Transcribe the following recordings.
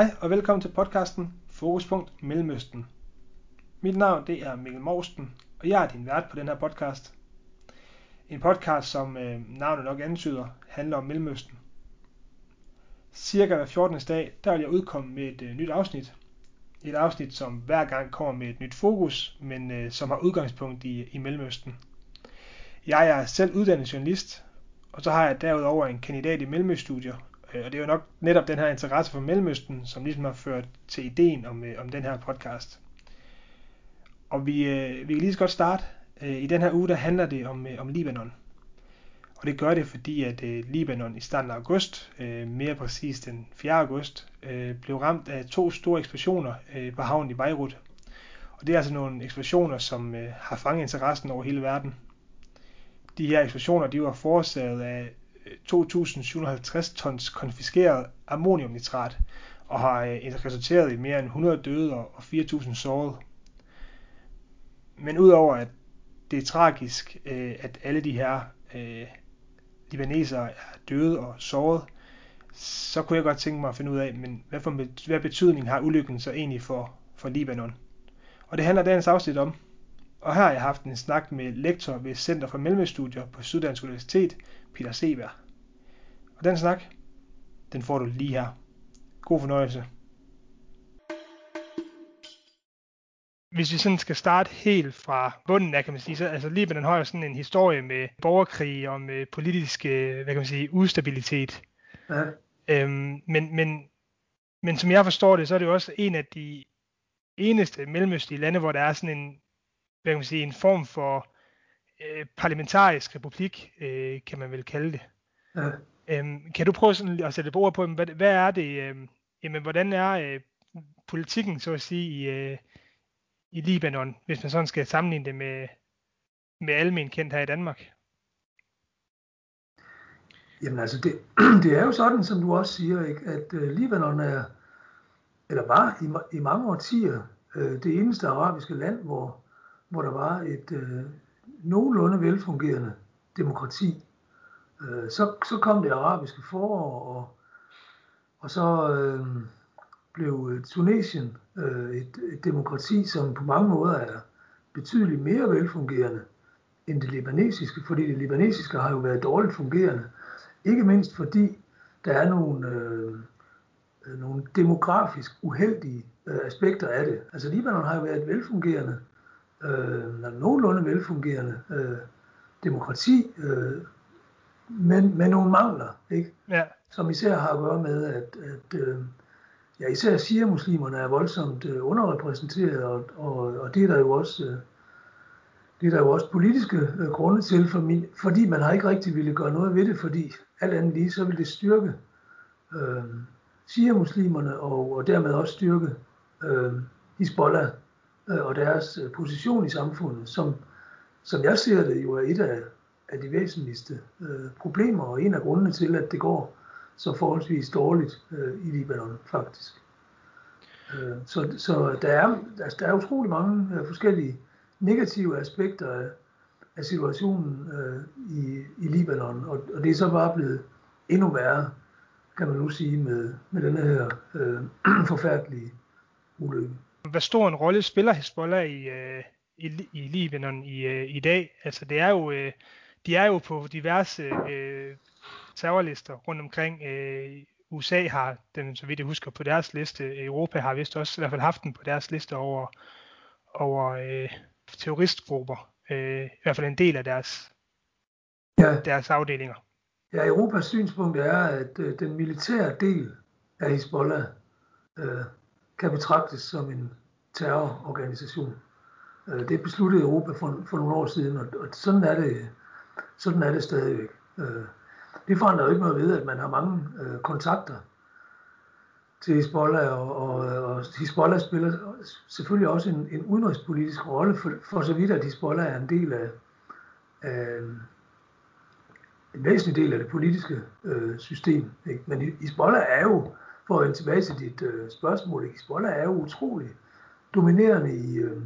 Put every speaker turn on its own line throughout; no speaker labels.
Hej og velkommen til podcasten Fokuspunkt Mellemøsten. Mit navn det er Mikkel Morsten, og jeg er din vært på den her podcast. En podcast, som øh, navnet nok antyder, handler om Mellemøsten. Cirka hver 14. dag, der vil jeg udkomme med et øh, nyt afsnit. Et afsnit, som hver gang kommer med et nyt fokus, men øh, som har udgangspunkt i, i Mellemøsten. Jeg er selv uddannet journalist, og så har jeg derudover en kandidat i Mellemøststudier, Øh, og det er jo nok netop den her interesse for Mellemøsten, som ligesom har ført til ideen om, øh, om den her podcast. Og vi, øh, vi kan lige så godt starte. I den her uge, der handler det om, om Libanon. Og det gør det, fordi at Libanon i starten af august, mere præcis den 4. august, blev ramt af to store eksplosioner på havnen i Beirut. Og det er altså nogle eksplosioner, som har fanget interessen over hele verden. De her eksplosioner, de var forårsaget af 2.750 tons konfiskeret ammoniumnitrat og har øh, resulteret i mere end 100 døde og 4.000 sårede. Men udover at det er tragisk, øh, at alle de her øh, libanesere er døde og såret, så kunne jeg godt tænke mig at finde ud af, men hvad, for, hvad betydning har ulykken så egentlig for, for Libanon? Og det handler dagens afsnit om. Og her har jeg haft en snak med lektor ved Center for Mellemøststudier på Syddansk Universitet, Peter Seberg. Og den snak, den får du lige her. God fornøjelse. Hvis vi sådan skal starte helt fra bunden af, kan man sige, så altså Libanon har jo sådan en historie med borgerkrig og med politisk, hvad kan man sige, ustabilitet. Ja. Øhm, men, men, men som jeg forstår det, så er det jo også en af de eneste mellemøstlige lande, hvor der er sådan en, hvad kan man sige, en form for øh, parlamentarisk republik, øh, kan man vel kalde det. Ja. Øhm, kan du prøve sådan at sætte ord på, hvad, hvad er det, øh, jamen, hvordan er øh, politikken, så at sige, i, øh, i Libanon, hvis man sådan skal sammenligne det med, med almen kendt her i Danmark?
Jamen altså, det, det er jo sådan, som du også siger, ikke, at øh, Libanon er, eller var i, i mange årtier, øh, det eneste arabiske land, hvor, hvor der var et øh, nogenlunde velfungerende demokrati. Øh, så, så kom det arabiske forår, og, og så øh, blev øh, Tunesien øh, et, et demokrati, som på mange måder er betydeligt mere velfungerende end det libanesiske, fordi det libanesiske har jo været dårligt fungerende. Ikke mindst fordi der er nogle, øh, øh nogle demografisk uheldige øh, aspekter af det. Altså Libanon har jo været et velfungerende, øh, nogenlunde velfungerende øh, demokrati, øh, men med nogle mangler, ikke? Ja. som især har at gøre med, at, at øh, ja, især shia-muslimerne er voldsomt øh, underrepræsenteret, og, og, og det er der jo også... Øh, det er der jo også politiske øh, grunde til, for min, fordi man har ikke rigtig ville gøre noget ved det, fordi alt andet lige, så vil det styrke øh, shia-muslimerne, og, og dermed også styrke øh, Hezbollah Øh, og deres øh, position i samfundet, som, som jeg ser det jo er et af, af de væsentligste øh, problemer, og en af grundene til, at det går så forholdsvis dårligt øh, i Libanon faktisk. Øh, så så der, er, altså, der er utrolig mange øh, forskellige negative aspekter af, af situationen øh, i, i Libanon, og, og det er så bare blevet endnu værre, kan man nu sige, med, med den her øh, forfærdelige ulykke.
Hvad stor en rolle spiller Hezbollah i, øh, i, i Libanon i, øh, i dag? Altså det er jo øh, de er jo på diverse øh, terrorlister rundt omkring. Øh, USA har den, så vidt jeg husker, på deres liste. Europa har vist også i hvert fald haft den på deres liste over, over øh, terroristgrupper. Øh, I hvert fald en del af deres, ja. deres afdelinger.
Ja, Europas synspunkt er, at øh, den militære del af Hezbollah øh, kan betragtes som en terrororganisation. Øh, det besluttede Europa for, for nogle år siden, og, og sådan er det sådan er det stadigvæk. Øh, det forandrer jo ikke noget ved, at man har mange øh, kontakter til Hezbollah, og, og, og Hezbollah spiller selvfølgelig også en, en udenrigspolitisk rolle, for, for så vidt at Hezbollah er en del af, af en væsentlig del af det politiske øh, system. Ikke? Men Hezbollah er jo, for at vende tilbage til dit øh, spørgsmål. Hezbollah er jo utrolig dominerende i, øh,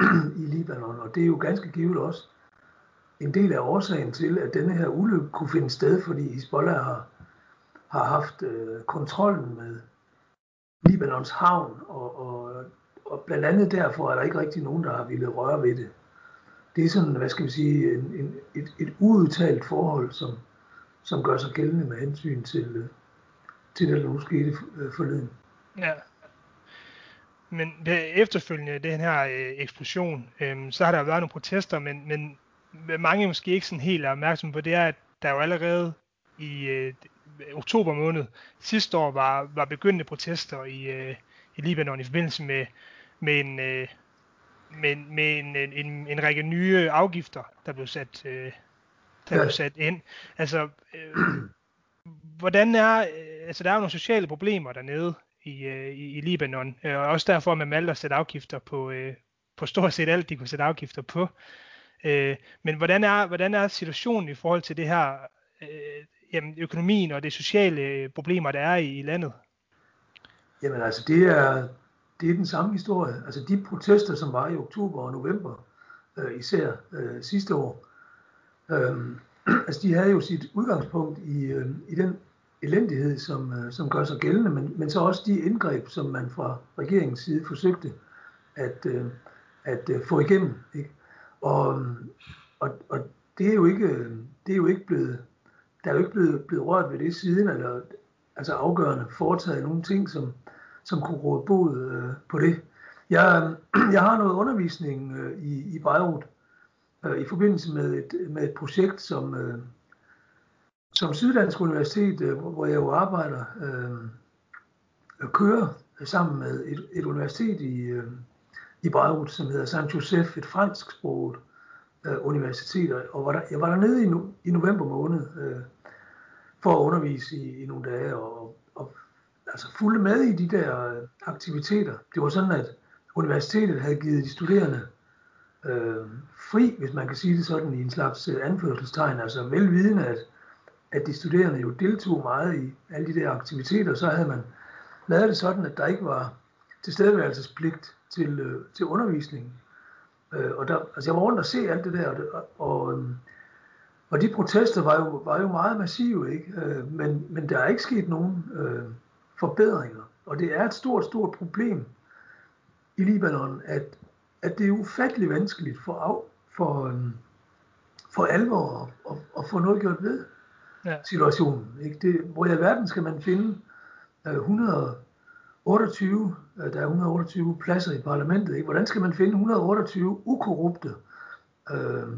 i Libanon, og det er jo ganske givet også en del af årsagen til, at denne her ulykke kunne finde sted, fordi Hezbollah har, har haft øh, kontrollen med, Libanons havn, og, og, og blandt andet derfor er der ikke rigtig nogen, der har ville røre ved det. Det er sådan, hvad skal vi sige, en, en, et, et uudtalt forhold, som, som gør sig gældende med hensyn til, øh, til det, der nu skete forleden.
Ja. Men det, efterfølgende den her øh, eksplosion, øh, så har der været nogle protester, men, men mange måske ikke sådan helt er opmærksomme på, det er, at der jo allerede i øh, oktober måned sidste år var, var begyndende protester i, øh, i Libanon i forbindelse med, med en, øh, med, med en, en, en række nye afgifter, der blev sat, øh, der ja. blev sat ind. Altså, øh, hvordan er, øh, altså der er jo nogle sociale problemer dernede i, øh, i, i Libanon, øh, og også derfor, at man valgte at sætte afgifter på, øh, på stort set alt, de kunne sætte afgifter på. Øh, men hvordan er, hvordan er situationen i forhold til det her, øh, jamen, økonomien og det sociale øh, problemer, der er i, i landet?
Jamen altså, det er, det er den samme historie. Altså de protester, som var i oktober og november, øh, især øh, sidste år, øh, altså de havde jo sit udgangspunkt i, øh, i den elendighed, som, øh, som gør sig gældende, men, men så også de indgreb, som man fra regeringens side forsøgte at, øh, at øh, få igennem. Ikke? Og, og, og det er jo ikke, det er jo ikke blevet, der er jo ikke blevet, blevet rørt ved det siden, eller altså afgørende foretaget nogle ting, som, som kunne råde bod øh, på det. Jeg, jeg har noget undervisning øh, i, i Beirut øh, i forbindelse med et, med et projekt, som, øh, som Syddansk Universitet, øh, hvor jeg jo arbejder, øh, kører sammen med et, et universitet i, øh, i Beirut, som hedder Saint Joseph, et fransksproget øh, universitet. Og var der, jeg var dernede i, no, i november måned øh, for at undervise i, i nogle dage, og, og altså fulgte med i de der øh, aktiviteter. Det var sådan, at universitetet havde givet de studerende øh, fri, hvis man kan sige det sådan, i en slags øh, anførselstegn, altså velvidende, at, at de studerende jo deltog meget i alle de der aktiviteter, så havde man lavet det sådan, at der ikke var tilstedeværelsespligt til, øh, til undervisningen. Øh, og der, altså jeg var rundt og se alt det der, og, og, øhm, og de protester var jo, var jo meget massive, ikke? Øh, men, men der er ikke sket nogen øh, forbedringer. Og det er et stort, stort problem i Libanon, at, at det er ufattelig vanskeligt for, af, for, øhm, for alvor at, at, at få noget gjort ved ja. situationen. Ikke? Det, hvor i alverden skal man finde øh, 128, øh, der er 128 pladser i parlamentet. Ikke? Hvordan skal man finde 128 ukorrupte øh,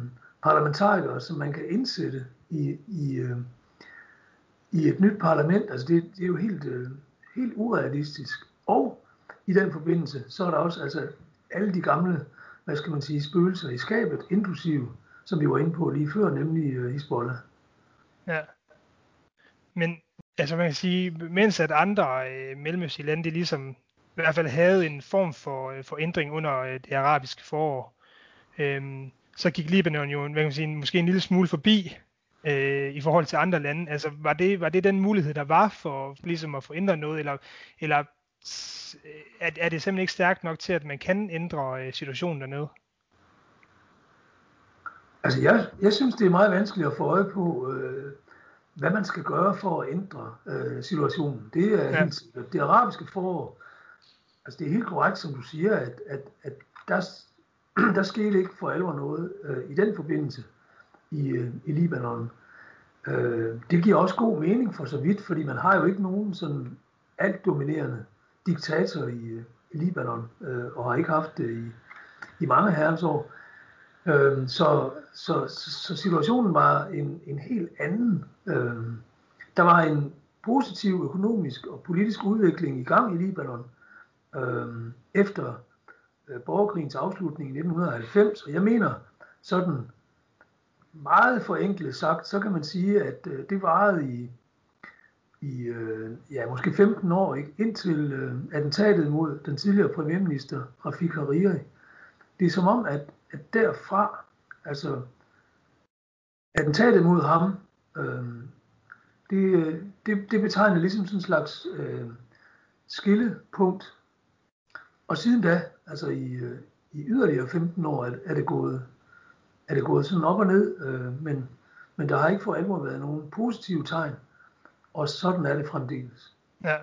parlamentarikere, som man kan indsætte i, i, øh, i et nyt parlament? Altså det, det er jo helt, øh, helt urealistisk. Og i den forbindelse, så er der også altså, alle de gamle, hvad skal man sige, spøgelser i skabet, inklusive, som vi var inde på lige før, nemlig uh, Hezbollah.
Ja. Men altså man kan sige, mens at andre øh, mellemøstlige lande, de ligesom i hvert fald havde en form for, øh, for ændring under øh, det arabiske forår, øh, så gik Libanon jo hvad kan man sige, måske en lille smule forbi øh, i forhold til andre lande. Altså var det, var det den mulighed, der var for ligesom at få ændret noget, eller, eller øh, er, er det simpelthen ikke stærkt nok til, at man kan ændre øh, situationen dernede?
Altså jeg, jeg synes, det er meget vanskeligt at få øje på, øh, hvad man skal gøre for at ændre øh, situationen. Det er ja. helt sikkert. Det arabiske forår, altså det er helt korrekt, som du siger, at, at, at der, der skete ikke for alvor noget øh, i den forbindelse i, øh, i Libanon. Øh, det giver også god mening for så vidt, fordi man har jo ikke nogen sådan alt dominerende diktator i, øh, i Libanon, øh, og har ikke haft det i, i mange herrens år. Øh, så, så, så situationen var en, en helt anden. Øh, der var en positiv økonomisk og politisk udvikling i gang i Libanon øh, efter øh, borgerkrigens afslutning i 1990, og jeg mener sådan meget forenklet sagt, så kan man sige, at øh, det varede i, i øh, ja, måske 15 år, ikke? indtil øh, attentatet mod den tidligere premierminister Rafik Hariri. Det er som om, at at derfra, altså attentatet mod ham, øh, det, det, det betegner ligesom sådan en slags øh, skillepunkt. Og siden da, altså i, øh, i yderligere 15 år, er, er, det gået, er det gået sådan op og ned, øh, men, men der har ikke for alvor været nogen positive tegn, og sådan er det fremdeles.
Ja.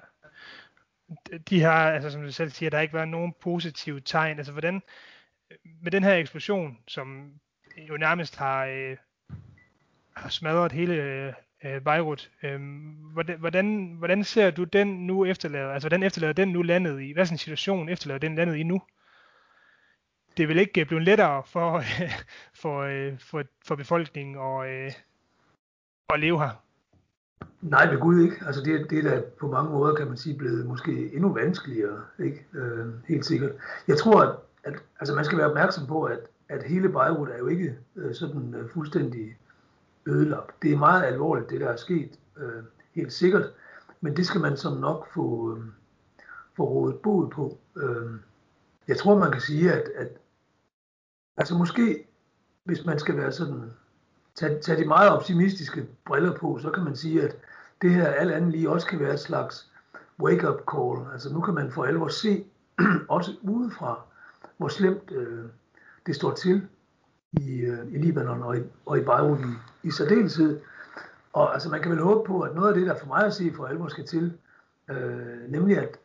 de har, altså som du selv siger, der har ikke været nogen positive tegn. Altså hvordan, med den her eksplosion, som jo nærmest har, øh, har smadret hele øh, øh, Beirut, øh, hvordan, hvordan, hvordan ser du den nu efterlader, altså hvordan efterlader den nu landet i, hvad er en situation efterlader den landet i nu? Det vil ikke blive lettere for, for, øh, for, for befolkningen og, øh, at leve her.
Nej, ved Gud ikke. Altså det, det er da på mange måder, kan man sige, blevet måske endnu vanskeligere. Ikke? Øh, helt sikkert. Jeg tror, at, at altså man skal være opmærksom på, at, at hele Beirut er jo ikke øh, sådan øh, fuldstændig ødelagt. Det er meget alvorligt, det der er sket, øh, helt sikkert. Men det skal man som nok få, øh, få rådet bod på. Øh, jeg tror, man kan sige, at, at altså måske, hvis man skal være sådan tage, tage de meget optimistiske briller på, så kan man sige, at det her alt andet lige også kan være et slags wake-up call. Altså nu kan man for alvor se, også udefra, hvor slemt øh, det står til i, øh, i Libanon og i, og i Beirut i, i særdeleshed. Og altså man kan vel håbe på, at noget af det, der for mig at sige for alvor skal til, øh, nemlig at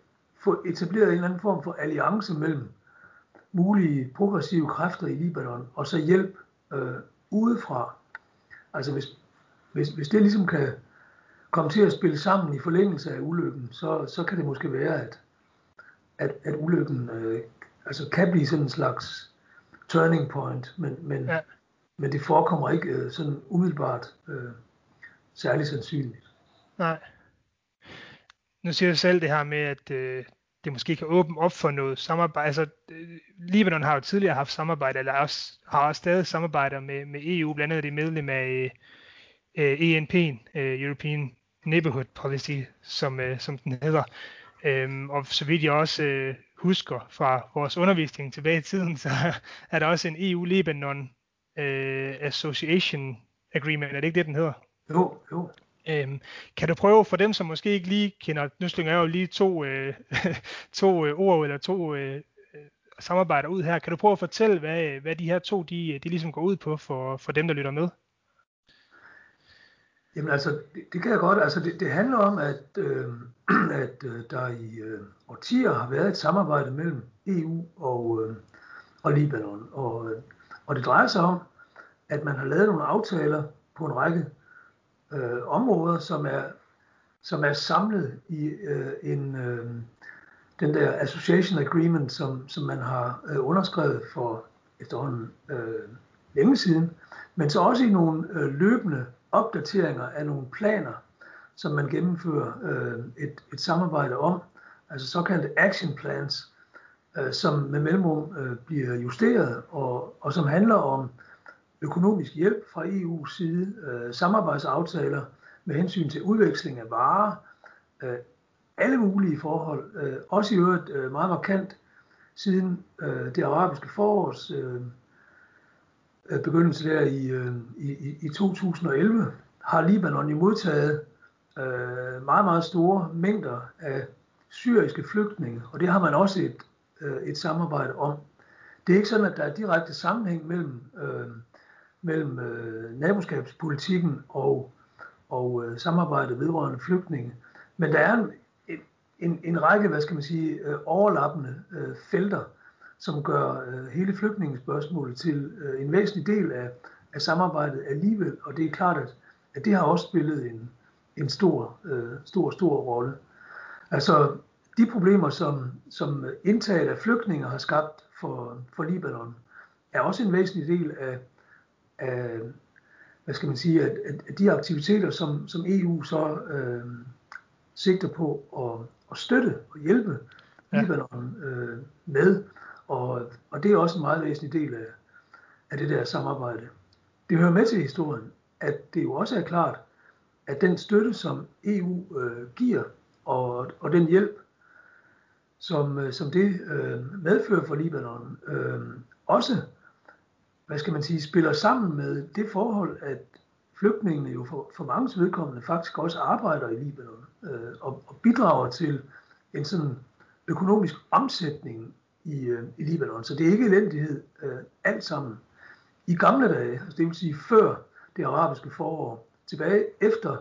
få etableret en eller anden form for alliance mellem mulige progressive kræfter i Libanon, og så hjælp øh, udefra, Altså hvis, hvis, hvis det ligesom kan komme til at spille sammen i forlængelse af ulykken, så, så kan det måske være, at, at, at ulykken øh, altså kan blive sådan en slags turning point, men, men, ja. men det forekommer ikke øh, sådan umiddelbart øh, særlig sandsynligt.
Nej. Nu siger du selv det her med, at øh, det måske kan åbne op for noget samarbejde. Altså, øh, Libanon har jo tidligere haft samarbejde, eller også, har også stadig samarbejder med, med EU, blandt andet det medlem af øh, ENP'en, øh, European Neighborhood Policy, som, øh, som den hedder. Øhm, og så vidt jeg også øh, husker fra vores undervisning tilbage i tiden, så er der også en EU-Libanon øh, Association Agreement, er det ikke det, den hedder?
Jo, jo.
Øhm, kan du prøve for dem, som måske ikke lige kender, nu slynger jeg jo lige to, øh, to øh, ord eller to øh, samarbejder ud her. Kan du prøve at fortælle, hvad, hvad de her to, de, de ligesom går ud på for, for dem, der lytter med?
Jamen altså, det, det kan jeg godt. Altså, det, det handler om, at, øh, at øh, der i øh, årtier har været et samarbejde mellem EU og, øh, og Libanon. Og, øh, og det drejer sig om, at man har lavet nogle aftaler på en række øh, områder, som er, som er samlet i øh, en, øh, den der association agreement, som, som man har øh, underskrevet for efterhånden øh, længe siden, men så også i nogle øh, løbende opdateringer af nogle planer, som man gennemfører øh, et, et samarbejde om, altså såkaldte action plans, øh, som med mellemrum øh, bliver justeret, og, og som handler om økonomisk hjælp fra EU's side, øh, samarbejdsaftaler med hensyn til udveksling af varer, øh, alle mulige forhold, øh, også i øvrigt øh, meget markant siden øh, det arabiske forårs øh, begyndelse der øh, i, i, i 2011, har Libanon jo modtaget øh, meget, meget store mængder af syriske flygtninge, og det har man også et, øh, et samarbejde om. Det er ikke sådan, at der er direkte sammenhæng mellem øh, mellem øh, naboskabspolitikken og, og øh, samarbejdet vedrørende flygtninge. Men der er en, en, en række, hvad skal man sige, øh, overlappende øh, felter, som gør øh, hele flygtningespørgsmålet til øh, en væsentlig del af, af samarbejdet alligevel, og det er klart, at, at det har også spillet en, en stor, øh, stor, stor rolle. Altså, de problemer, som, som indtaget af flygtninge har skabt for, for Libanon, er også en væsentlig del af, af, hvad skal man sige, at, at de aktiviteter, som, som EU så øh, sigter på at, at støtte og hjælpe ja. Libanon øh, med, og, og det er også en meget væsentlig del af, af det der samarbejde. Det hører med til historien, at det jo også er klart, at den støtte, som EU øh, giver, og, og den hjælp, som, øh, som det øh, medfører for Libanon, øh, også hvad skal man sige, spiller sammen med det forhold, at flygtningene jo for, for mange vedkommende faktisk også arbejder i Libanon øh, og, og bidrager til en sådan økonomisk omsætning i, øh, i Libanon. Så det er ikke elendighed øh, alt sammen. I gamle dage, altså det vil sige før det arabiske forår, tilbage efter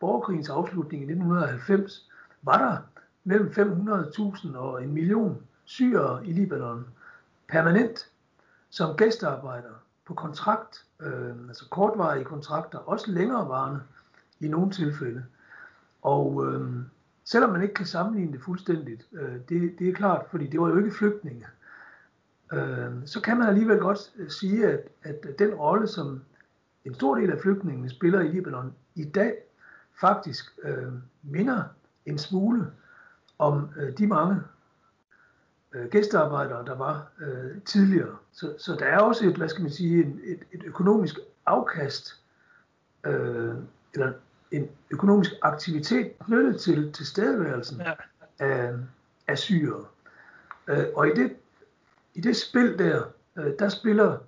borgerkrigens afslutning i 1990, var der mellem 500.000 og en million syrere i Libanon permanent som gæstearbejdere på kontrakt, øh, altså kortvarige kontrakter, også længerevarende i nogle tilfælde. Og øh, selvom man ikke kan sammenligne det fuldstændigt, øh, det, det er klart, fordi det var jo ikke flygtninge, øh, så kan man alligevel godt øh, sige, at, at den rolle, som en stor del af flygtningene spiller i Libanon i dag, faktisk øh, minder en smule om øh, de mange øh, gæstearbejdere, der var øh, tidligere. Så, så der er også et, hvad skal man sige, en, et, et økonomisk afkast, øh, eller en økonomisk aktivitet knyttet til tilstedeværelsen ja. af, af syre. Øh, og i det, i det spil der, øh, der spiller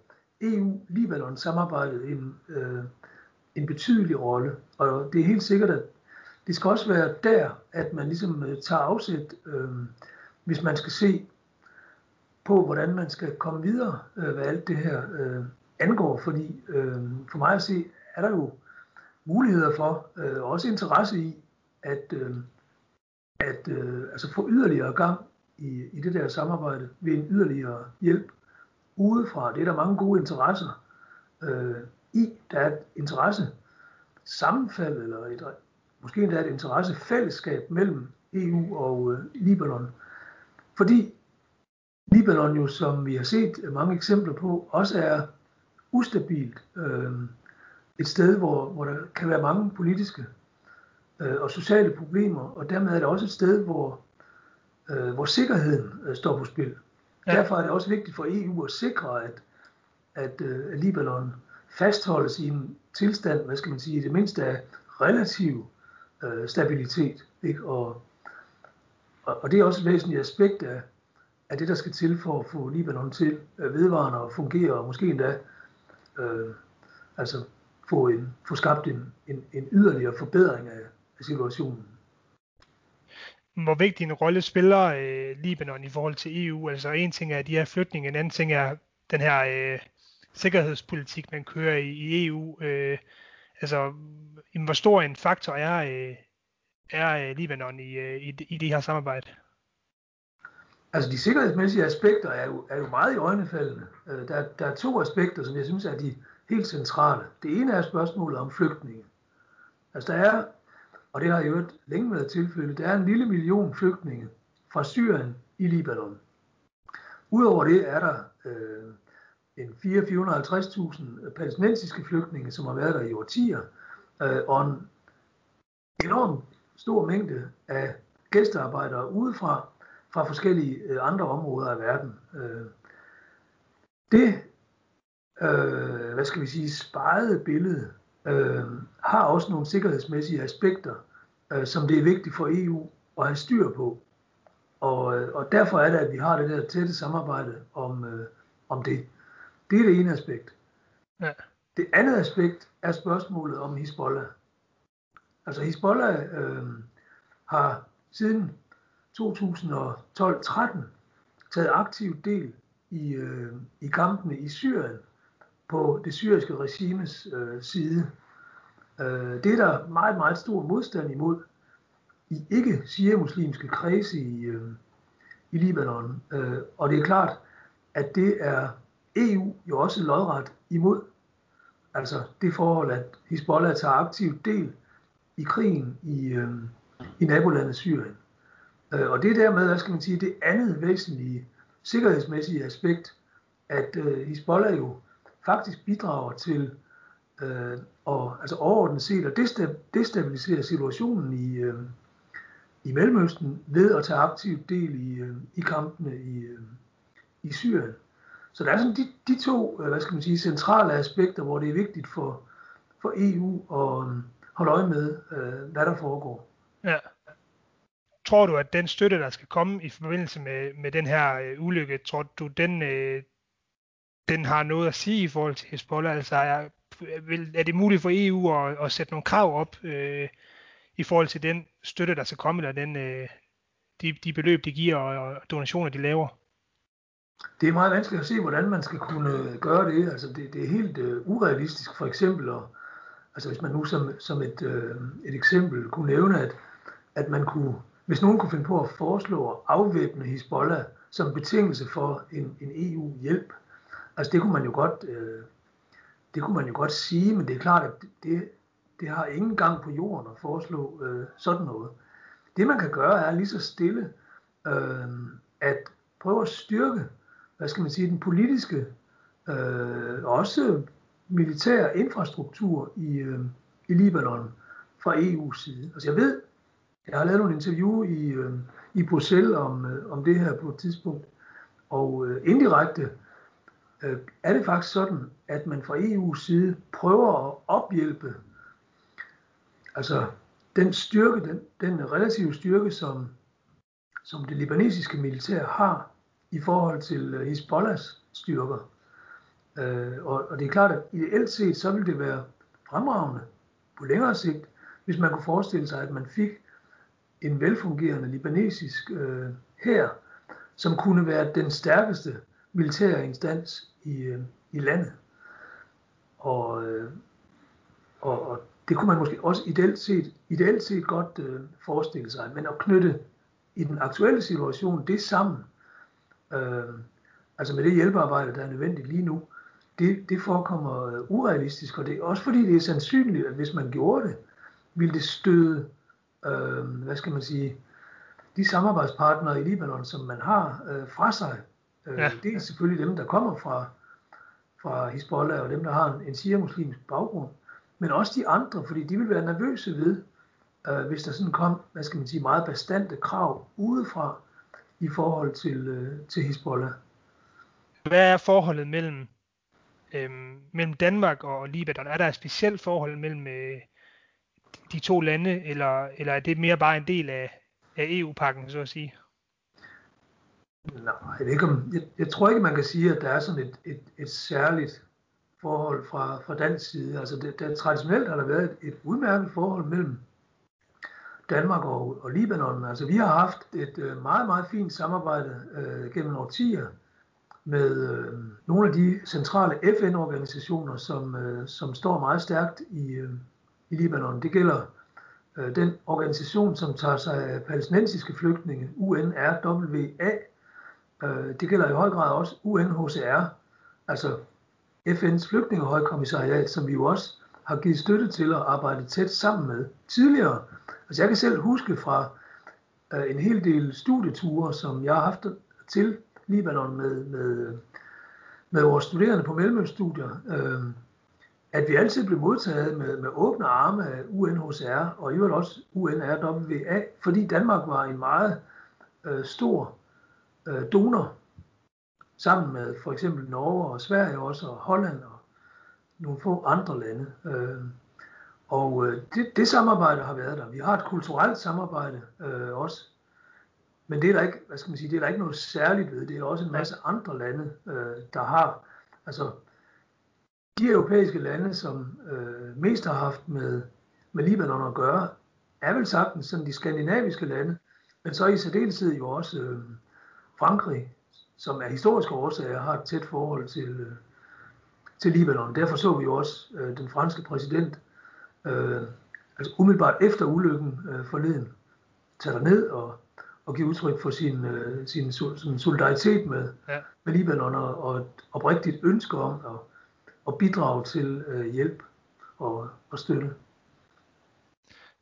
EU-Libanon-samarbejdet en, øh, en betydelig rolle. Og det er helt sikkert, at det skal også være der, at man ligesom øh, tager afsæt, øh, hvis man skal se på, hvordan man skal komme videre, øh, hvad alt det her øh, angår. Fordi øh, for mig at se, er der jo muligheder for, øh, også interesse i, at, øh, at øh, altså få yderligere gang i, i det der samarbejde ved en yderligere hjælp udefra. Det er der mange gode interesser øh, i. Der er et interesse sammenfald, eller et, måske endda et interessefællesskab mellem EU og øh, Libanon. Fordi Libanon jo, som vi har set mange eksempler på, også er ustabilt. Øh, et sted, hvor, hvor der kan være mange politiske øh, og sociale problemer, og dermed er det også et sted, hvor, øh, hvor sikkerheden øh, står på spil. Ja. Derfor er det også vigtigt for EU at sikre, at, at øh, Libanon fastholdes i en tilstand, hvad skal man sige, i det mindste af relativ øh, stabilitet. Ikke? Og, og, og det er også et væsentligt aspekt af, af det, der skal til for at få Libanon til at vedvarende og fungere, og måske endda øh, altså få, en, få skabt en, en, en yderligere forbedring af, af situationen.
Hvor vigtig en rolle spiller øh, Libanon i forhold til EU? Altså en ting er de her flytninger, en anden ting er den her øh, sikkerhedspolitik, man kører i, i EU. Øh, altså, hvor stor en faktor er, øh, er øh, Libanon i, øh, i, i det her samarbejde?
Altså de sikkerhedsmæssige aspekter er jo, er jo meget i øjnefaldene. Øh, der, der er to aspekter, som jeg synes er de helt centrale. Det ene er spørgsmålet om flygtninge. Altså der er, og det har jo et længe været tilfældet, der er en lille million flygtninge fra Syrien i Libanon. Udover det er der øh, en 450.000 palæstinensiske flygtninge, som har været der i årtier, øh, og en enorm stor mængde af gæstearbejdere udefra, fra forskellige øh, andre områder af verden. Øh, det, øh, hvad skal vi sige, spejede billede øh, har også nogle sikkerhedsmæssige aspekter, øh, som det er vigtigt for EU at have styr på. Og, øh, og derfor er det, at vi har det der tætte samarbejde om, øh, om det. Det er det ene aspekt. Ja. Det andet aspekt er spørgsmålet om Hezbollah. Altså Hezbollah øh, har siden 2012-13 taget aktiv del i, øh, i kampene i Syrien på det syriske regimes øh, side. Øh, det er der meget, meget stor modstand imod i ikke-shia-muslimske kredse i, øh, i Libanon. Øh, og det er klart, at det er EU jo også lodret imod. Altså det forhold, at Hezbollah tager aktiv del i krigen i, øh, i nabolandet Syrien. Øh, og det er dermed, hvad skal man sige, det andet væsentlige sikkerhedsmæssige aspekt, at øh, Hezbollah jo faktisk bidrager til øh, og, altså overordnet set at destabilisere situationen i, øh, i Mellemøsten ved at tage aktiv del i, øh, i kampene i, øh, i Syrien. Så der er sådan de, de to, øh, hvad skal man sige, centrale aspekter, hvor det er vigtigt for, for EU at øh, holde øje med, øh, hvad der foregår. Ja.
Tror du, at den støtte, der skal komme i forbindelse med, med den her øh, ulykke, tror du, den, øh, den har noget at sige i forhold til Hezbollah? Altså er, er det muligt for EU at, at sætte nogle krav op øh, i forhold til den støtte, der skal komme, eller den, øh, de, de beløb, de giver, og, og donationer, de laver?
Det er meget vanskeligt at se, hvordan man skal kunne øh, gøre det. Altså det, det er helt øh, urealistisk for eksempel, og, altså hvis man nu som, som et, øh, et eksempel kunne nævne, at, at man kunne hvis nogen kunne finde på at foreslå at afvæbne Hezbollah som betingelse for en, en EU-hjælp, altså det kunne man jo godt, øh, det kunne man jo godt sige, men det er klart, at det, det har ingen gang på jorden at foreslå øh, sådan noget. Det man kan gøre er lige så stille øh, at prøve at styrke, hvad skal man sige, den politiske, øh, også militær infrastruktur i, øh, i Libanon fra EU's side. Altså jeg ved, jeg har lavet nogle interview i, øh, i Bruxelles om, øh, om det her på et tidspunkt, og øh, indirekte øh, er det faktisk sådan, at man fra EU's side prøver at ophjælpe altså den styrke, den, den relative styrke, som, som det libanesiske militær har i forhold til øh, Hezbollahs styrker. Øh, og, og det er klart, at ideelt set, så ville det være fremragende på længere sigt, hvis man kunne forestille sig, at man fik en velfungerende libanesisk øh, her, som kunne være den stærkeste militær instans i, øh, i landet. Og, øh, og, og det kunne man måske også ideelt set, ideelt set godt øh, forestille sig, men at knytte i den aktuelle situation det sammen, øh, altså med det hjælpearbejde, der er nødvendigt lige nu, det, det forekommer øh, urealistisk, og det er også fordi det er sandsynligt, at hvis man gjorde det, ville det støde, øh, hvad skal man sige, de samarbejdspartnere i Libanon, som man har øh, fra sig. Øh, ja. Det er selvfølgelig dem, der kommer fra, fra Hezbollah, og dem, der har en, en shia-muslimsk baggrund, men også de andre, fordi de vil være nervøse ved, øh, hvis der sådan kom, hvad skal man sige, meget bestandte krav udefra i forhold til, øh, til Hezbollah.
Hvad er forholdet mellem, øh, mellem Danmark og Libanon? Er der et specielt forhold mellem øh, de to lande, eller, eller er det mere bare en del af, af EU-pakken, så at sige?
Nej, jeg, ikke, om, jeg, jeg tror ikke, man kan sige, at der er sådan et, et, et særligt forhold fra, fra dansk side. Altså det, det, traditionelt har der været et, et udmærket forhold mellem Danmark og, og Libanon. Altså vi har haft et øh, meget, meget fint samarbejde øh, gennem årtier med øh, nogle af de centrale FN-organisationer, som, øh, som står meget stærkt i, øh, i Libanon. Det gælder øh, den organisation, som tager sig af palæstinensiske flygtninge, UNRWA. Øh, det gælder i høj grad også UNHCR, altså FN's flygtningehøjkommissariat, som vi jo også har givet støtte til at arbejde tæt sammen med tidligere. Altså jeg kan selv huske fra øh, en hel del studieture, som jeg har haft til Libanon med, med, med vores studerende på mellemøststudier, øh, at vi altid blev modtaget med, med åbne arme af UNHCR og i øvrigt også UNRWA, fordi Danmark var en meget øh, stor øh, donor sammen med for eksempel Norge og Sverige også, og Holland og nogle få andre lande. Øh, og øh, det, det samarbejde har været der. Vi har et kulturelt samarbejde øh, også, men det er der ikke, hvad skal man sige, det er der ikke noget særligt ved. Det er også en masse andre lande, øh, der har. Altså, de europæiske lande, som øh, mest har haft med, med Libanon at gøre, er vel sagtens sådan de skandinaviske lande, men så i særdeleshed jo også øh, Frankrig, som af historiske årsager har et tæt forhold til, øh, til Libanon. Derfor så vi jo også øh, den franske præsident, øh, altså umiddelbart efter ulykken øh, forleden, tage ned og, og give udtryk for sin, øh, sin, sin solidaritet med, ja. med Libanon og, og et oprigtigt ønske om at, at bidrage til øh, hjælp og, og støtte.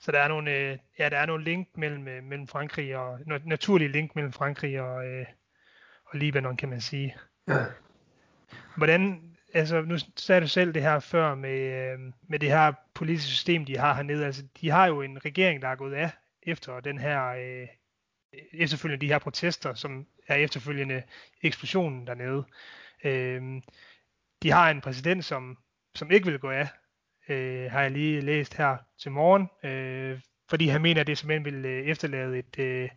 Så der er nogle, øh, ja, der er nogle link mellem, øh, mellem Frankrig og naturlig link mellem Frankrig og, øh, og Libanon, kan man sige.
Ja.
Hvordan, altså nu sagde du selv det her før med, øh, med det her politiske system, de har hernede. Altså, de har jo en regering, der er gået af efter den her, øh, efterfølgende de her protester, som er efterfølgende eksplosionen dernede. Øh, de har en præsident, som, som ikke vil gå af, øh, har jeg lige læst her til morgen, øh, fordi han mener, at det simpelthen vil øh, efterlade et, øh,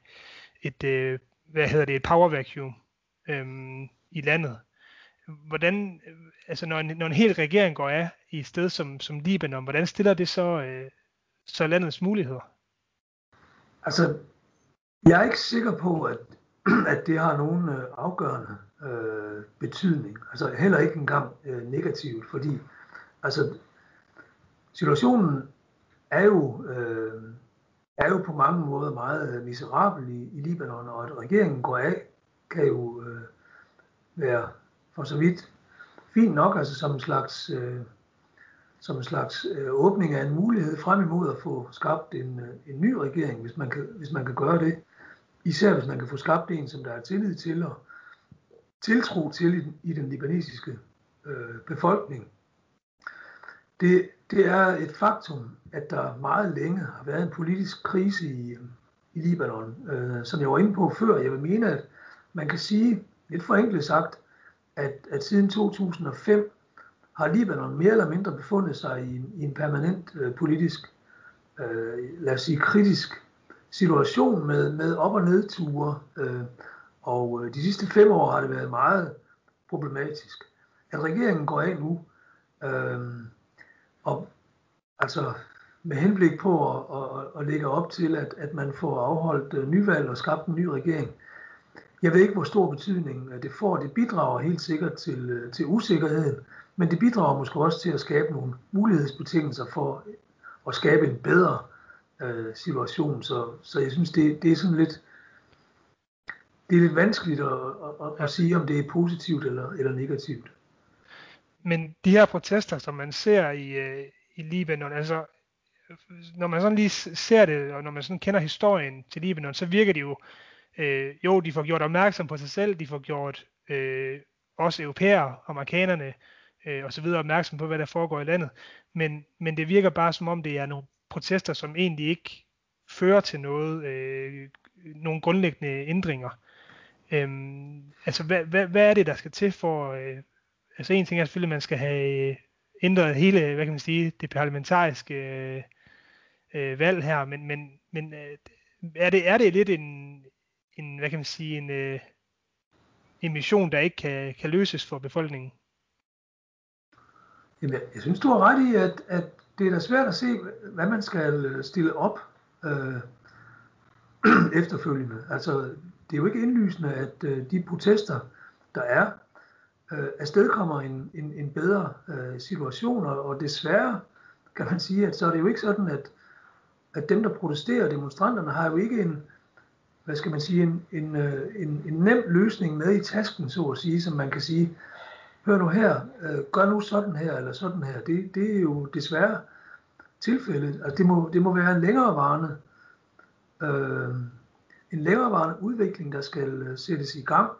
et øh, hvad hedder det, et power vacuum øh, i landet hvordan, øh, altså når en, når en hel regering går af i et sted som, som Libanon, hvordan stiller det så, øh, så landets muligheder?
Altså, jeg er ikke sikker på, at, at det har nogen øh, afgørende øh, betydning. Altså heller ikke engang øh, negativt, fordi altså, situationen er jo øh, er jo på mange måder meget øh, miserabel i, i Libanon, og at regeringen går af, kan jo øh, være for så vidt fint nok, altså som en slags, øh, som en slags øh, åbning af en mulighed frem imod at få skabt en, øh, en ny regering, hvis man, kan, hvis man kan gøre det. Især hvis man kan få skabt en, som der er tillid til og tiltro til i den, i den libanesiske øh, befolkning. Det, det er et faktum, at der meget længe har været en politisk krise i, i Libanon, øh, som jeg var inde på før. Jeg vil mene, at man kan sige, lidt forenklet sagt, at, at siden 2005 har Libanon mere eller mindre befundet sig i en, i en permanent øh, politisk, øh, lad os sige kritisk situation med, med op- og nedture. Øh, og øh, de sidste fem år har det været meget problematisk. At regeringen går af nu, øh, og altså med henblik på at, at, at lægge op til, at, at man får afholdt øh, nyvalg og skabt en ny regering. Jeg ved ikke, hvor stor betydning øh, det får. Det bidrager helt sikkert til, øh, til usikkerheden, men det bidrager måske også til at skabe nogle mulighedsbetingelser for at skabe en bedre øh, situation. Så, så jeg synes, det, det er sådan lidt, det er lidt vanskeligt at, at, at sige, om det er positivt eller, eller negativt.
Men de her protester, som man ser i, øh, i Libanon, altså når man sådan lige ser det, og når man sådan kender historien til Libanon, så virker det jo, øh, jo, de får gjort opmærksom på sig selv, de får gjort øh, også europæere, amerikanerne øh, og så videre opmærksom på, hvad der foregår i landet, men, men det virker bare som om, det er nogle protester, som egentlig ikke fører til noget, øh, nogle grundlæggende ændringer. Øhm, altså, hvad, hvad, hvad er det, der skal til for... Øh, altså, en ting er selvfølgelig, at man skal have øh, ændret hele, hvad kan man sige, det parlamentariske øh, øh, valg her, men, men, men øh, er, det, er det lidt en, en, hvad kan man sige, en, øh, en mission, der ikke kan, kan løses for befolkningen?
Jamen, jeg, jeg synes, du har ret i, at, at det er da svært at se, hvad man skal øh, stille op øh, efterfølgende. Altså, det er jo ikke indlysende, at øh, de protester, der er, øh, afstedkommer en, en, en bedre øh, situation, og, og desværre kan man sige, at så er det jo ikke sådan, at, at dem, der protesterer, demonstranterne, har jo ikke en, hvad skal man sige, en, en, øh, en, en nem løsning med i tasken, så at sige, som man kan sige, hør nu her, øh, gør nu sådan her, eller sådan her. Det, det er jo desværre tilfældet. Altså det må, det må være en længerevarende, øh, en længerevarende udvikling, der skal øh, sættes i gang.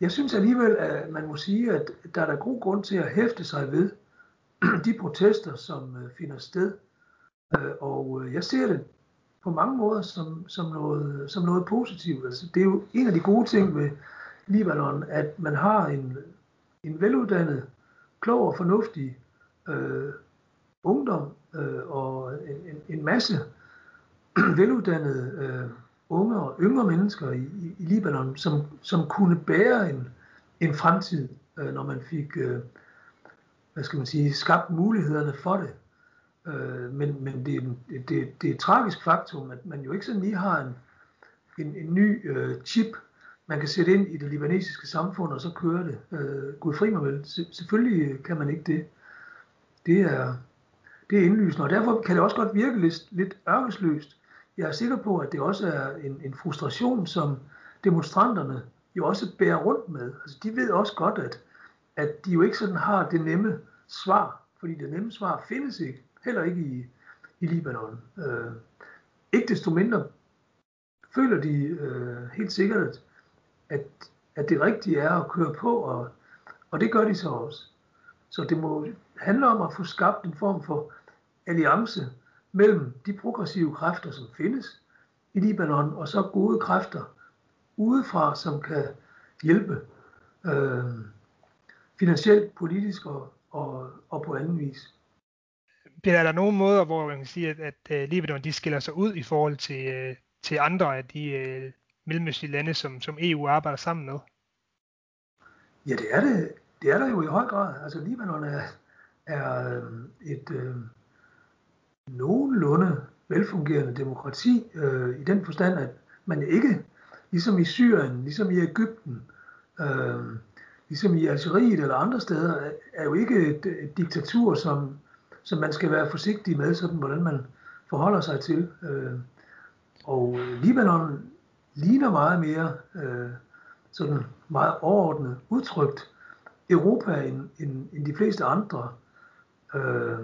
Jeg synes alligevel, at man må sige, at der er der god grund til at hæfte sig ved de protester, som øh, finder sted. Øh, og øh, jeg ser det på mange måder som, som, noget, som noget positivt. Altså, det er jo en af de gode ting ved Libanon, at man har en, en veluddannet, klog og fornuftig øh, ungdom øh, og en, en masse veluddannede øh, unge og yngre mennesker i, i, i Libanon, som, som kunne bære en, en fremtid, øh, når man fik øh, hvad skal man sige, skabt mulighederne for det. Øh, men men det, det, det, er et tragisk faktum, at man jo ikke sådan lige har en, en, en ny øh, chip, man kan sætte ind i det libanesiske samfund, og så køre det. Øh, Gud fri mig vel. Selvfølgelig kan man ikke det. Det er, det er indlysende, og derfor kan det også godt virke lidt, lidt ørkesløst. Jeg er sikker på, at det også er en, en frustration, som demonstranterne jo også bærer rundt med. Altså, de ved også godt, at, at de jo ikke sådan har det nemme svar, fordi det nemme svar findes ikke, heller ikke i, i Libanon. Øh, ikke desto mindre føler de øh, helt sikkert, at, at det rigtige er at køre på, og, og det gør de så også. Så det må handle om at få skabt en form for alliance mellem de progressive kræfter, som findes i Libanon, og så gode kræfter udefra, som kan hjælpe øh, finansielt, politisk og, og, og på anden vis.
Peter, er der nogle måder, hvor man kan sige, at, at uh, Libanon de skiller sig ud i forhold til, uh, til andre af de uh, mellemøstlige lande, som, som EU arbejder sammen med?
Ja, det er det. Det er der jo i høj grad. Altså Libanon er, er et, øh, nogenlunde velfungerende demokrati øh, i den forstand, at man ikke, ligesom i Syrien, ligesom i Ægypten, øh, ligesom i Algeriet eller andre steder, er jo ikke et, et diktatur, som, som man skal være forsigtig med, sådan hvordan man forholder sig til. Øh, og Libanon ligner meget mere øh, sådan meget overordnet udtrykt Europa end, end, end de fleste andre øh,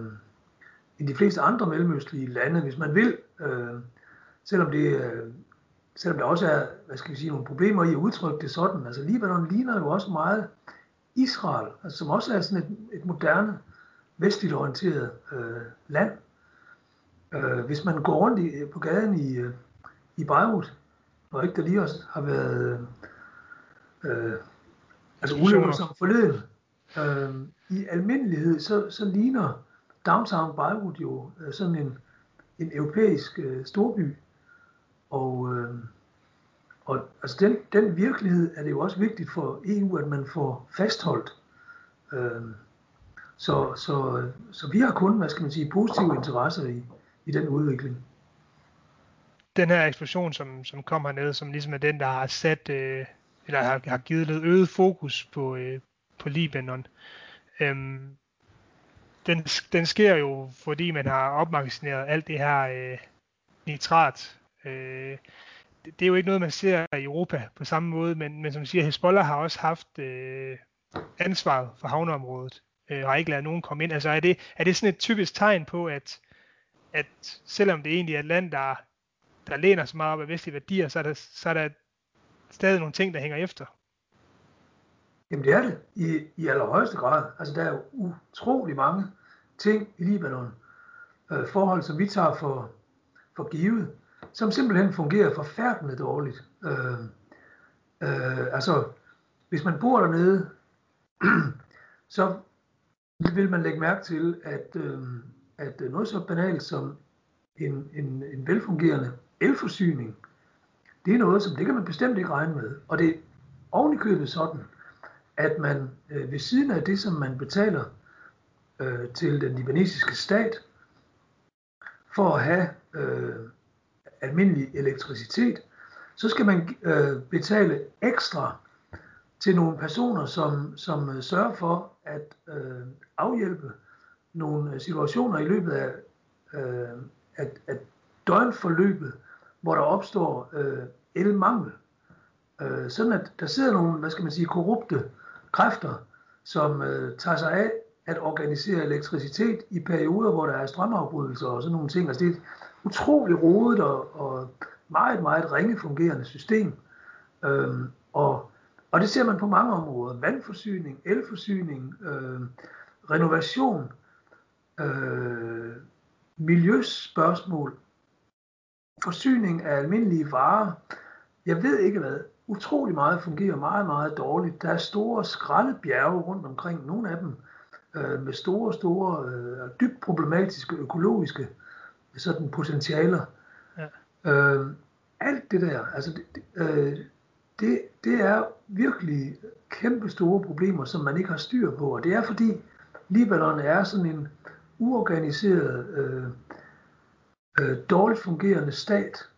end de fleste andre mellemøstlige lande, hvis man vil. Øh, selvom det øh, selvom der også er, hvad skal vi sige, nogle problemer i at udtrykke det sådan. Altså Libanon ligner jo også meget Israel, altså, som også er sådan et, et moderne, vestligt orienteret øh, land. Øh, hvis man går rundt i, på gaden i, øh, i Beirut, og ikke der lige også har været øh, altså ulykker som forleden, øh, i almindelighed, så, så ligner downtown Beirut jo øh, sådan en, en europæisk øh, storby. Og, øh, og altså den, den virkelighed er det jo også vigtigt for EU, at man får fastholdt. Øh, så, så, så vi har kun, hvad skal man sige, positive interesser i, i den udvikling.
Den her eksplosion, som, som kom hernede, som ligesom er den, der har sat, øh, eller har, har givet lidt øget fokus på, øh, på Libanon. Øhm, den, den sker jo, fordi man har opmagasineret alt det her øh, nitrat. Øh, det, det er jo ikke noget, man ser i Europa på samme måde, men, men som siger, Hezbollah har også haft øh, ansvaret for havneområdet, øh, og har ikke lavet nogen komme ind. Altså er det, er det sådan et typisk tegn på, at, at selvom det egentlig er et land, der, der læner så meget op af vestlige værdier, så er, der, så er der stadig nogle ting, der hænger efter?
Jamen det er det, i, i allerhøjeste grad. Altså der er utrolig mange ting i Libanon, øh, forhold som vi tager for, for givet, som simpelthen fungerer forfærdeligt dårligt. Øh, øh, altså, hvis man bor dernede, så vil man lægge mærke til, at, øh, at noget så banalt som en, en, en velfungerende elforsyning, det er noget, som det kan man bestemt ikke regne med. Og det er ovenikøbet sådan, at man øh, ved siden af det, som man betaler øh, til den libanesiske stat, for at have øh, almindelig elektricitet, så skal man øh, betale ekstra til nogle personer, som, som øh, sørger for at øh, afhjælpe nogle øh, situationer i løbet af, øh, at, at døgnforløbet, hvor der opstår øh, elmangel. Øh, sådan at der sidder nogle, hvad skal man sige, korrupte kræfter, som øh, tager sig af at organisere elektricitet i perioder, hvor der er strømafbrydelser og sådan nogle ting. Altså det er et utroligt rodet og, og meget, meget ringe fungerende system. Øhm, og, og det ser man på mange områder. Vandforsyning, elforsyning, øh, renovation, øh, miljøspørgsmål, forsyning af almindelige varer. Jeg ved ikke hvad utrolig meget fungerer meget, meget dårligt. Der er store skraldebjerge rundt omkring, nogle af dem øh, med store, store, øh, dybt problematiske økologiske sådan potentialer. Ja. Øh, alt det der, altså det, øh, det, det er virkelig kæmpe store problemer, som man ikke har styr på, og det er fordi Libanon er sådan en uorganiseret, øh, øh, dårligt fungerende stat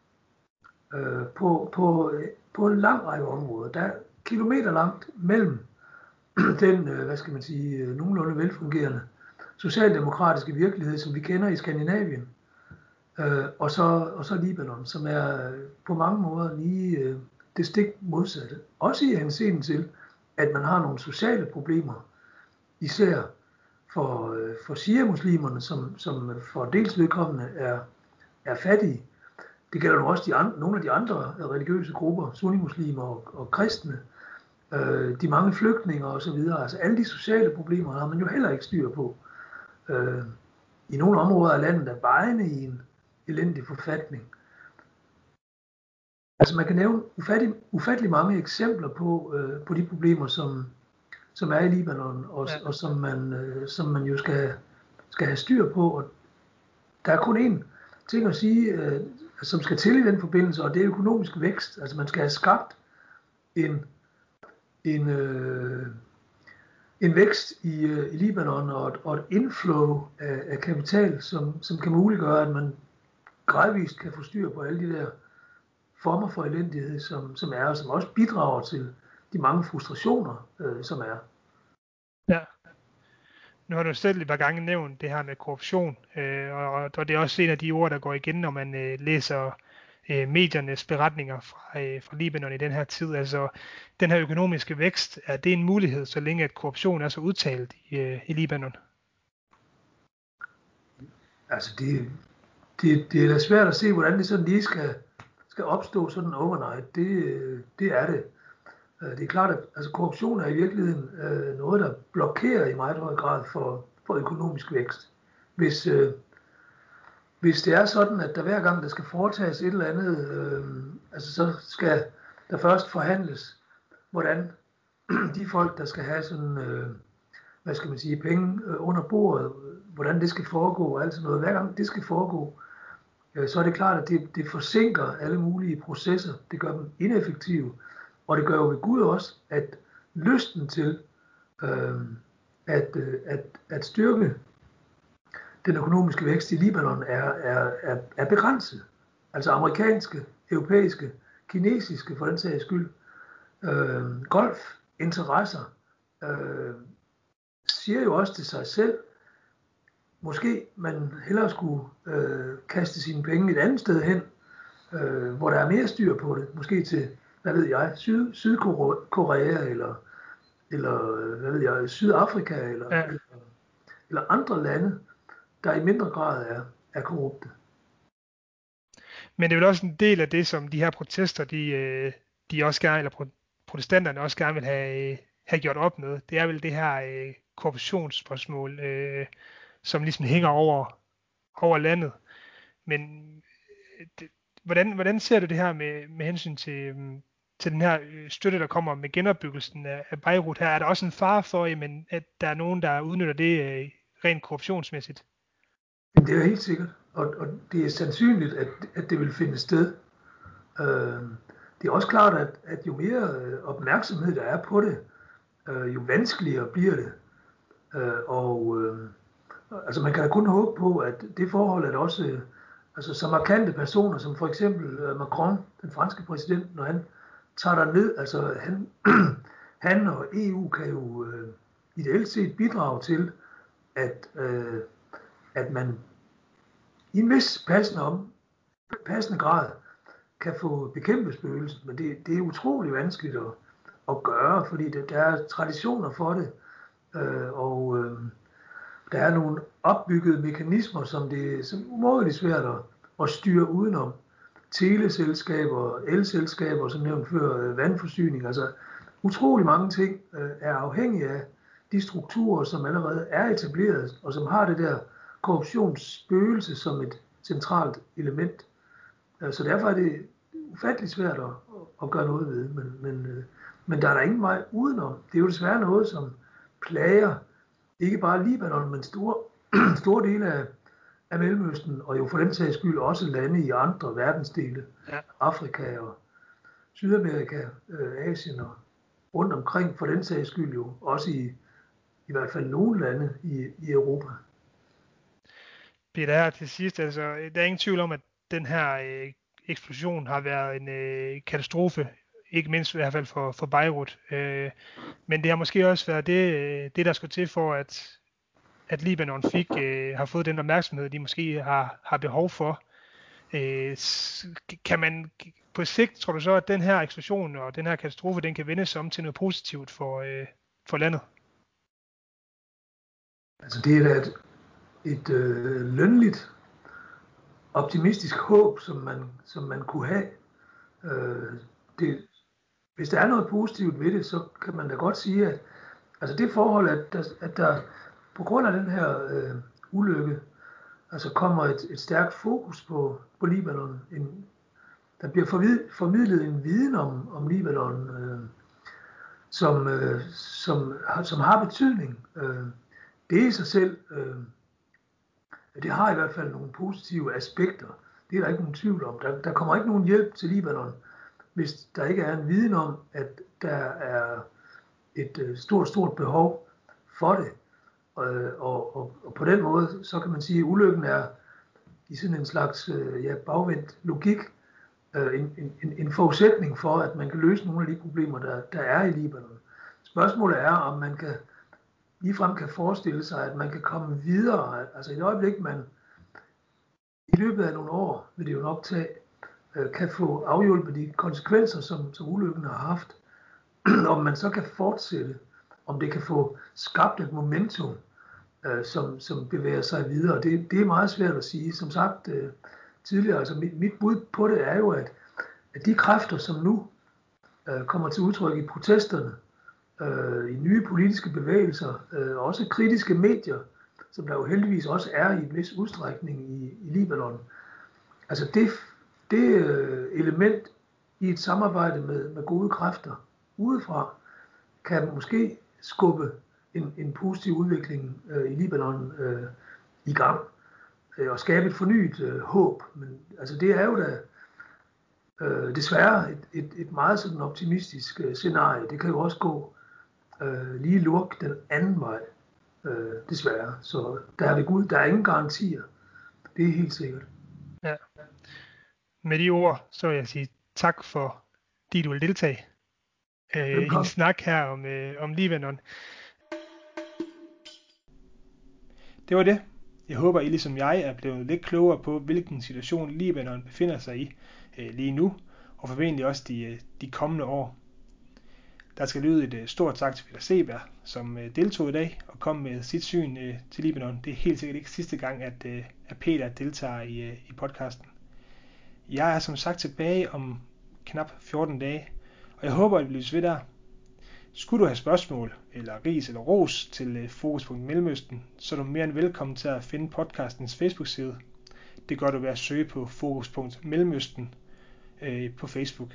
øh, på, på på en lang række områder. Der er kilometer langt mellem den, øh, hvad skal man sige, øh, nogenlunde velfungerende socialdemokratiske virkelighed, som vi kender i Skandinavien, øh, og, så, og så Libanon, som er øh, på mange måder lige det stik modsatte. Også i henseenden til, at man har nogle sociale problemer, især for, for shia-muslimerne, som, som for dels vedkommende er, er fattige, det gælder jo også de andre, nogle af de andre religiøse grupper, sunnimuslimer og, og kristne, øh, de mange flygtninge og så videre. Altså alle de sociale problemer har man jo heller ikke styr på. Øh, I nogle områder af landet er vejene i en elendig forfatning. Altså man kan nævne ufattelig, ufattelig mange eksempler på, øh, på de problemer, som, som er i Libanon, og, ja. og som, man, øh, som man jo skal, skal have styr på. Og der er kun én ting at sige, øh, som skal til i den forbindelse, og det er økonomisk vækst. Altså man skal have skabt en, en, øh, en vækst i, øh, i Libanon og et, og et inflow af, af kapital, som, som kan muliggøre, at man gradvist kan få styr på alle de der former for elendighed, som, som er, og som også bidrager til de mange frustrationer, øh, som er.
Nu har du selv et par gange nævnt det her med korruption, øh, og, og det er også en af de ord, der går igen, når man øh, læser øh, mediernes beretninger fra, øh, fra Libanon i den her tid. Altså den her økonomiske vækst, er det en mulighed, så længe at korruption er så udtalt i, øh, i Libanon?
Altså det, det, det er da svært at se, hvordan det sådan lige skal, skal opstå sådan overnight. Det, øh, det er det. Øh, det er klart, at altså, korruption er i virkeligheden øh, noget, der blokerer i meget høj grad for, for økonomisk vækst. Hvis, øh, hvis det er sådan, at der hver gang der skal foretages et eller andet, øh, altså så skal der først forhandles, hvordan de folk, der skal have sådan, øh, hvad skal man sige, penge øh, under bordet, hvordan det skal foregå og alt sådan noget. Hver gang det skal foregå, øh, så er det klart, at det, det forsinker alle mulige processer. Det gør dem ineffektive. Og det gør jo ved Gud også, at lysten til øh, at, øh, at, at styrke den økonomiske vækst i Libanon er, er, er, er begrænset. Altså amerikanske, europæiske, kinesiske for den sags skyld, øh, golfinteresser øh, siger jo også til sig selv, måske man hellere skulle øh, kaste sine penge et andet sted hen, øh, hvor der er mere styr på det. Måske til, hvad ved jeg, Syd, Sydkorea eller, eller hvad ved jeg, Sydafrika eller, ja. eller, eller andre lande, der i mindre grad er, er korrupte.
Men det er vel også en del af det, som de her protester, de, øh, de også gerne, eller protestanterne også gerne vil have, have gjort op med. Det er vel det her øh, korruptionsspørgsmål, øh, som ligesom hænger over, over landet. Men øh, det, hvordan, hvordan ser du det her med, med hensyn til, øhm, til den her øh, støtte, der kommer med genopbyggelsen af, Beirut her? Er der også en fare for, jamen, at der er nogen, der udnytter det øh, rent korruptionsmæssigt?
Det er helt sikkert, og, og det er sandsynligt, at, at det vil finde sted. Øh, det er også klart, at, at jo mere øh, opmærksomhed der er på det, øh, jo vanskeligere bliver det. Øh, og øh, altså man kan da kun håbe på, at det forhold, at også øh, altså så markante personer, som for eksempel øh, Macron, den franske præsident, når han tager der ned, altså han, han og EU kan jo øh, ideelt set bidrage til, at, øh, at man i en vis passende, om, passende grad kan få bekæmpet spøgelset, men det, det er utrolig vanskeligt at, at gøre, fordi det, der er traditioner for det, øh, og øh, der er nogle opbyggede mekanismer, som det er som umådeligt svært at, at styre udenom. Teleselskaber, elselskaber, som nævnt før, øh, vandforsyning, altså utrolig mange ting øh, er afhængige af de strukturer, som allerede er etableret, og som har det der korruptionsspøgelse som et centralt element. Øh, så derfor er det ufattelig svært at, at gøre noget ved, men, men, øh, men der er der ingen vej udenom. Det er jo desværre noget, som plager ikke bare Libanon, men store, store dele af, af Mellemøsten, og jo for den sags skyld også lande i andre verdensdele, ja. Afrika og Sydamerika, øh, Asien og rundt omkring, for den sags skyld jo også i, i hvert fald nogle lande i, i Europa.
Peter, her til sidst, altså, der er ingen tvivl om, at den her øh, eksplosion har været en øh, katastrofe, ikke mindst i hvert fald for, for Beirut. Øh, men det har måske også været det, øh, det der skulle til for, at, at Libanon fik, øh, har fået den opmærksomhed, de måske har, har behov for. Øh, kan man på sigt, tror du så, at den her eksplosion og den her katastrofe, den kan vendes om til noget positivt for, øh, for landet?
Altså det er da et, et øh, lønligt, optimistisk håb, som man, som man kunne have. Øh, det, hvis der er noget positivt ved det, så kan man da godt sige, at altså det forhold, at der, at der på grund af den her øh, ulykke, altså kommer et, et stærkt fokus på, på Libanon. En, der bliver forvid, formidlet en viden om, om Libanon, øh, som, øh, som, som har betydning. Øh, det i sig selv, øh, det har i hvert fald nogle positive aspekter. Det er der ikke nogen tvivl om. Der, der kommer ikke nogen hjælp til Libanon, hvis der ikke er en viden om, at der er et øh, stort, stort behov for det. Og, og, og, og på den måde, så kan man sige, at ulykken er i sådan en slags øh, ja, bagvendt logik, øh, en, en, en forudsætning for, at man kan løse nogle af de problemer, der, der er i Libanon. Spørgsmålet er, om man kan ligefrem kan forestille sig, at man kan komme videre. Altså i et øjeblik, man i løbet af nogle år vil det jo nok tage øh, kan få afhjulpet de konsekvenser, som, som ulykken har haft, om man så kan fortsætte, om det kan få skabt et momentum, øh, som, som bevæger sig videre. Det, det er meget svært at sige. Som sagt øh, tidligere, altså mit, mit bud på det er jo, at, at de kræfter, som nu øh, kommer til udtryk i protesterne, øh, i nye politiske bevægelser, øh, også kritiske medier, som der jo heldigvis også er i en vis udstrækning i, i Libanon. Altså det, det øh, element i et samarbejde med, med gode kræfter udefra, kan måske skubbe en, en positiv udvikling øh, i Libanon øh, i gang øh, og skabe et fornyet øh, håb. Men altså det er jo da øh, desværre et, et, et meget sådan optimistisk øh, scenarie. Det kan jo også gå øh, lige luk den anden vej, øh, desværre. Så der er det Gud, der er ingen garantier. Det er helt sikkert. Ja.
Med de ord, så vil jeg sige tak for, de du vil deltage øh, i en snak her om, øh, om Libanon. Det var det. Jeg håber, I ligesom jeg er blevet lidt klogere på, hvilken situation Libanon befinder sig i øh, lige nu, og formentlig også de, øh, de kommende år. Der skal lyde et øh, stort tak til Peter Seberg, som øh, deltog i dag og kom med sit syn øh, til Libanon. Det er helt sikkert ikke sidste gang, at, øh, at Peter deltager i, øh, i podcasten. Jeg er som sagt tilbage om knap 14 dage, og jeg håber, at I bliver ved der. Skulle du have spørgsmål, eller ris eller ros til øh, Fokuspunkt Mellemøsten, så er du mere end velkommen til at finde podcastens Facebook-side. Det gør du ved at søge på Fokuspunkt Mellemøsten øh, på Facebook.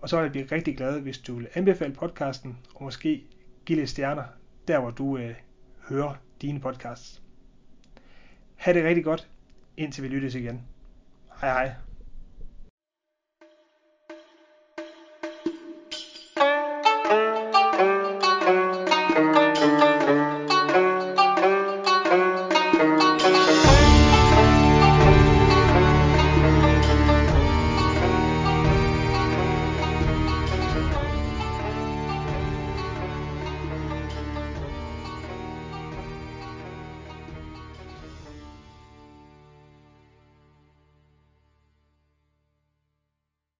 Og så vil jeg blive rigtig glad, hvis du vil anbefale podcasten, og måske give lidt stjerner, der hvor du øh, hører dine podcasts. Ha' det rigtig godt, indtil vi lyttes igen. Hej hej.